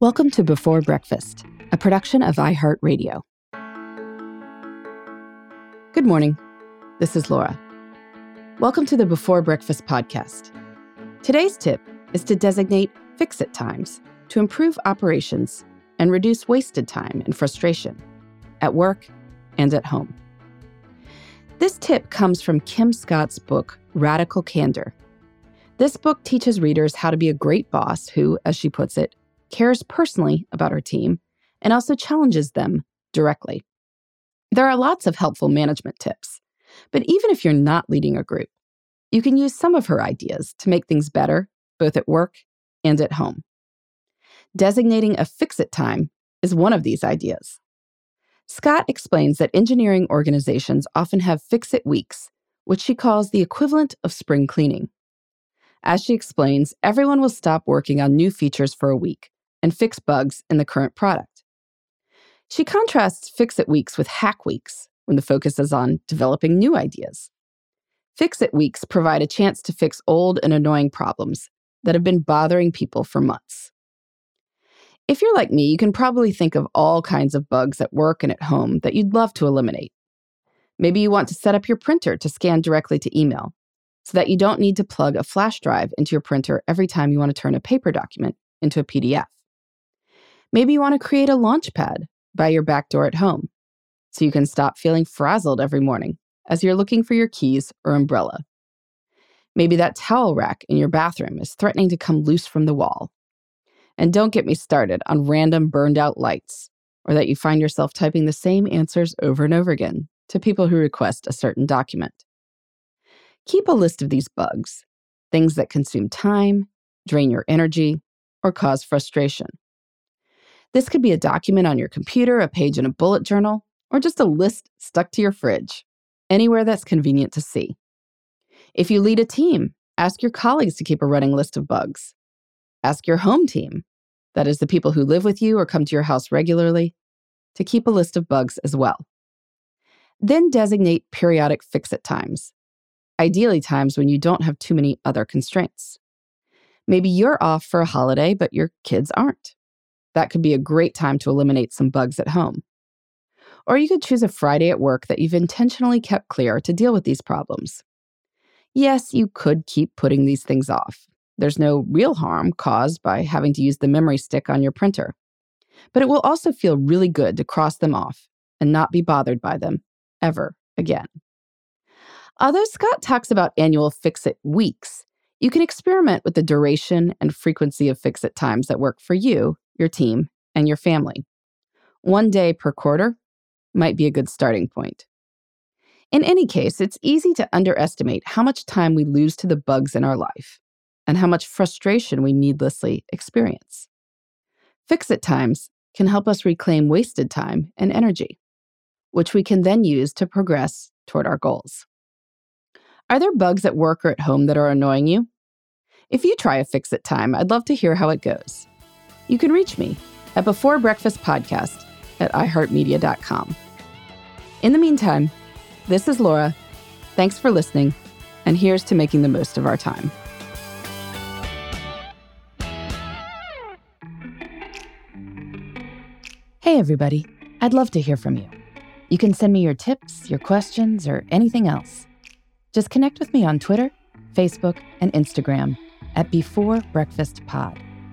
Welcome to Before Breakfast, a production of iHeartRadio. Good morning. This is Laura. Welcome to the Before Breakfast podcast. Today's tip is to designate fix it times to improve operations and reduce wasted time and frustration at work and at home. This tip comes from Kim Scott's book, Radical Candor. This book teaches readers how to be a great boss who, as she puts it, cares personally about her team, and also challenges them directly. There are lots of helpful management tips, but even if you're not leading a group, you can use some of her ideas to make things better, both at work and at home. Designating a fix it time is one of these ideas. Scott explains that engineering organizations often have fix it weeks, which she calls the equivalent of spring cleaning. As she explains, everyone will stop working on new features for a week and fix bugs in the current product. She contrasts Fix It Weeks with Hack Weeks when the focus is on developing new ideas. Fix It Weeks provide a chance to fix old and annoying problems that have been bothering people for months. If you're like me, you can probably think of all kinds of bugs at work and at home that you'd love to eliminate. Maybe you want to set up your printer to scan directly to email so that you don't need to plug a flash drive into your printer every time you want to turn a paper document into a PDF. Maybe you want to create a launch pad by your back door at home so you can stop feeling frazzled every morning as you're looking for your keys or umbrella. Maybe that towel rack in your bathroom is threatening to come loose from the wall. And don't get me started on random burned out lights or that you find yourself typing the same answers over and over again to people who request a certain document. Keep a list of these bugs, things that consume time, drain your energy, or cause frustration. This could be a document on your computer, a page in a bullet journal, or just a list stuck to your fridge, anywhere that's convenient to see. If you lead a team, ask your colleagues to keep a running list of bugs. Ask your home team, that is, the people who live with you or come to your house regularly, to keep a list of bugs as well. Then designate periodic fix it times, ideally, times when you don't have too many other constraints. Maybe you're off for a holiday, but your kids aren't. That could be a great time to eliminate some bugs at home. Or you could choose a Friday at work that you've intentionally kept clear to deal with these problems. Yes, you could keep putting these things off. There's no real harm caused by having to use the memory stick on your printer. But it will also feel really good to cross them off and not be bothered by them ever again. Although Scott talks about annual fix it weeks, you can experiment with the duration and frequency of fix it times that work for you your team, and your family. One day per quarter might be a good starting point. In any case, it's easy to underestimate how much time we lose to the bugs in our life and how much frustration we needlessly experience. Fix it times can help us reclaim wasted time and energy, which we can then use to progress toward our goals. Are there bugs at work or at home that are annoying you? If you try a fix it time, I'd love to hear how it goes you can reach me at Before Breakfast Podcast at iHeartMedia.com. In the meantime, this is Laura. Thanks for listening, and here's to making the most of our time. Hey, everybody. I'd love to hear from you. You can send me your tips, your questions, or anything else. Just connect with me on Twitter, Facebook, and Instagram at Before Breakfast Pod.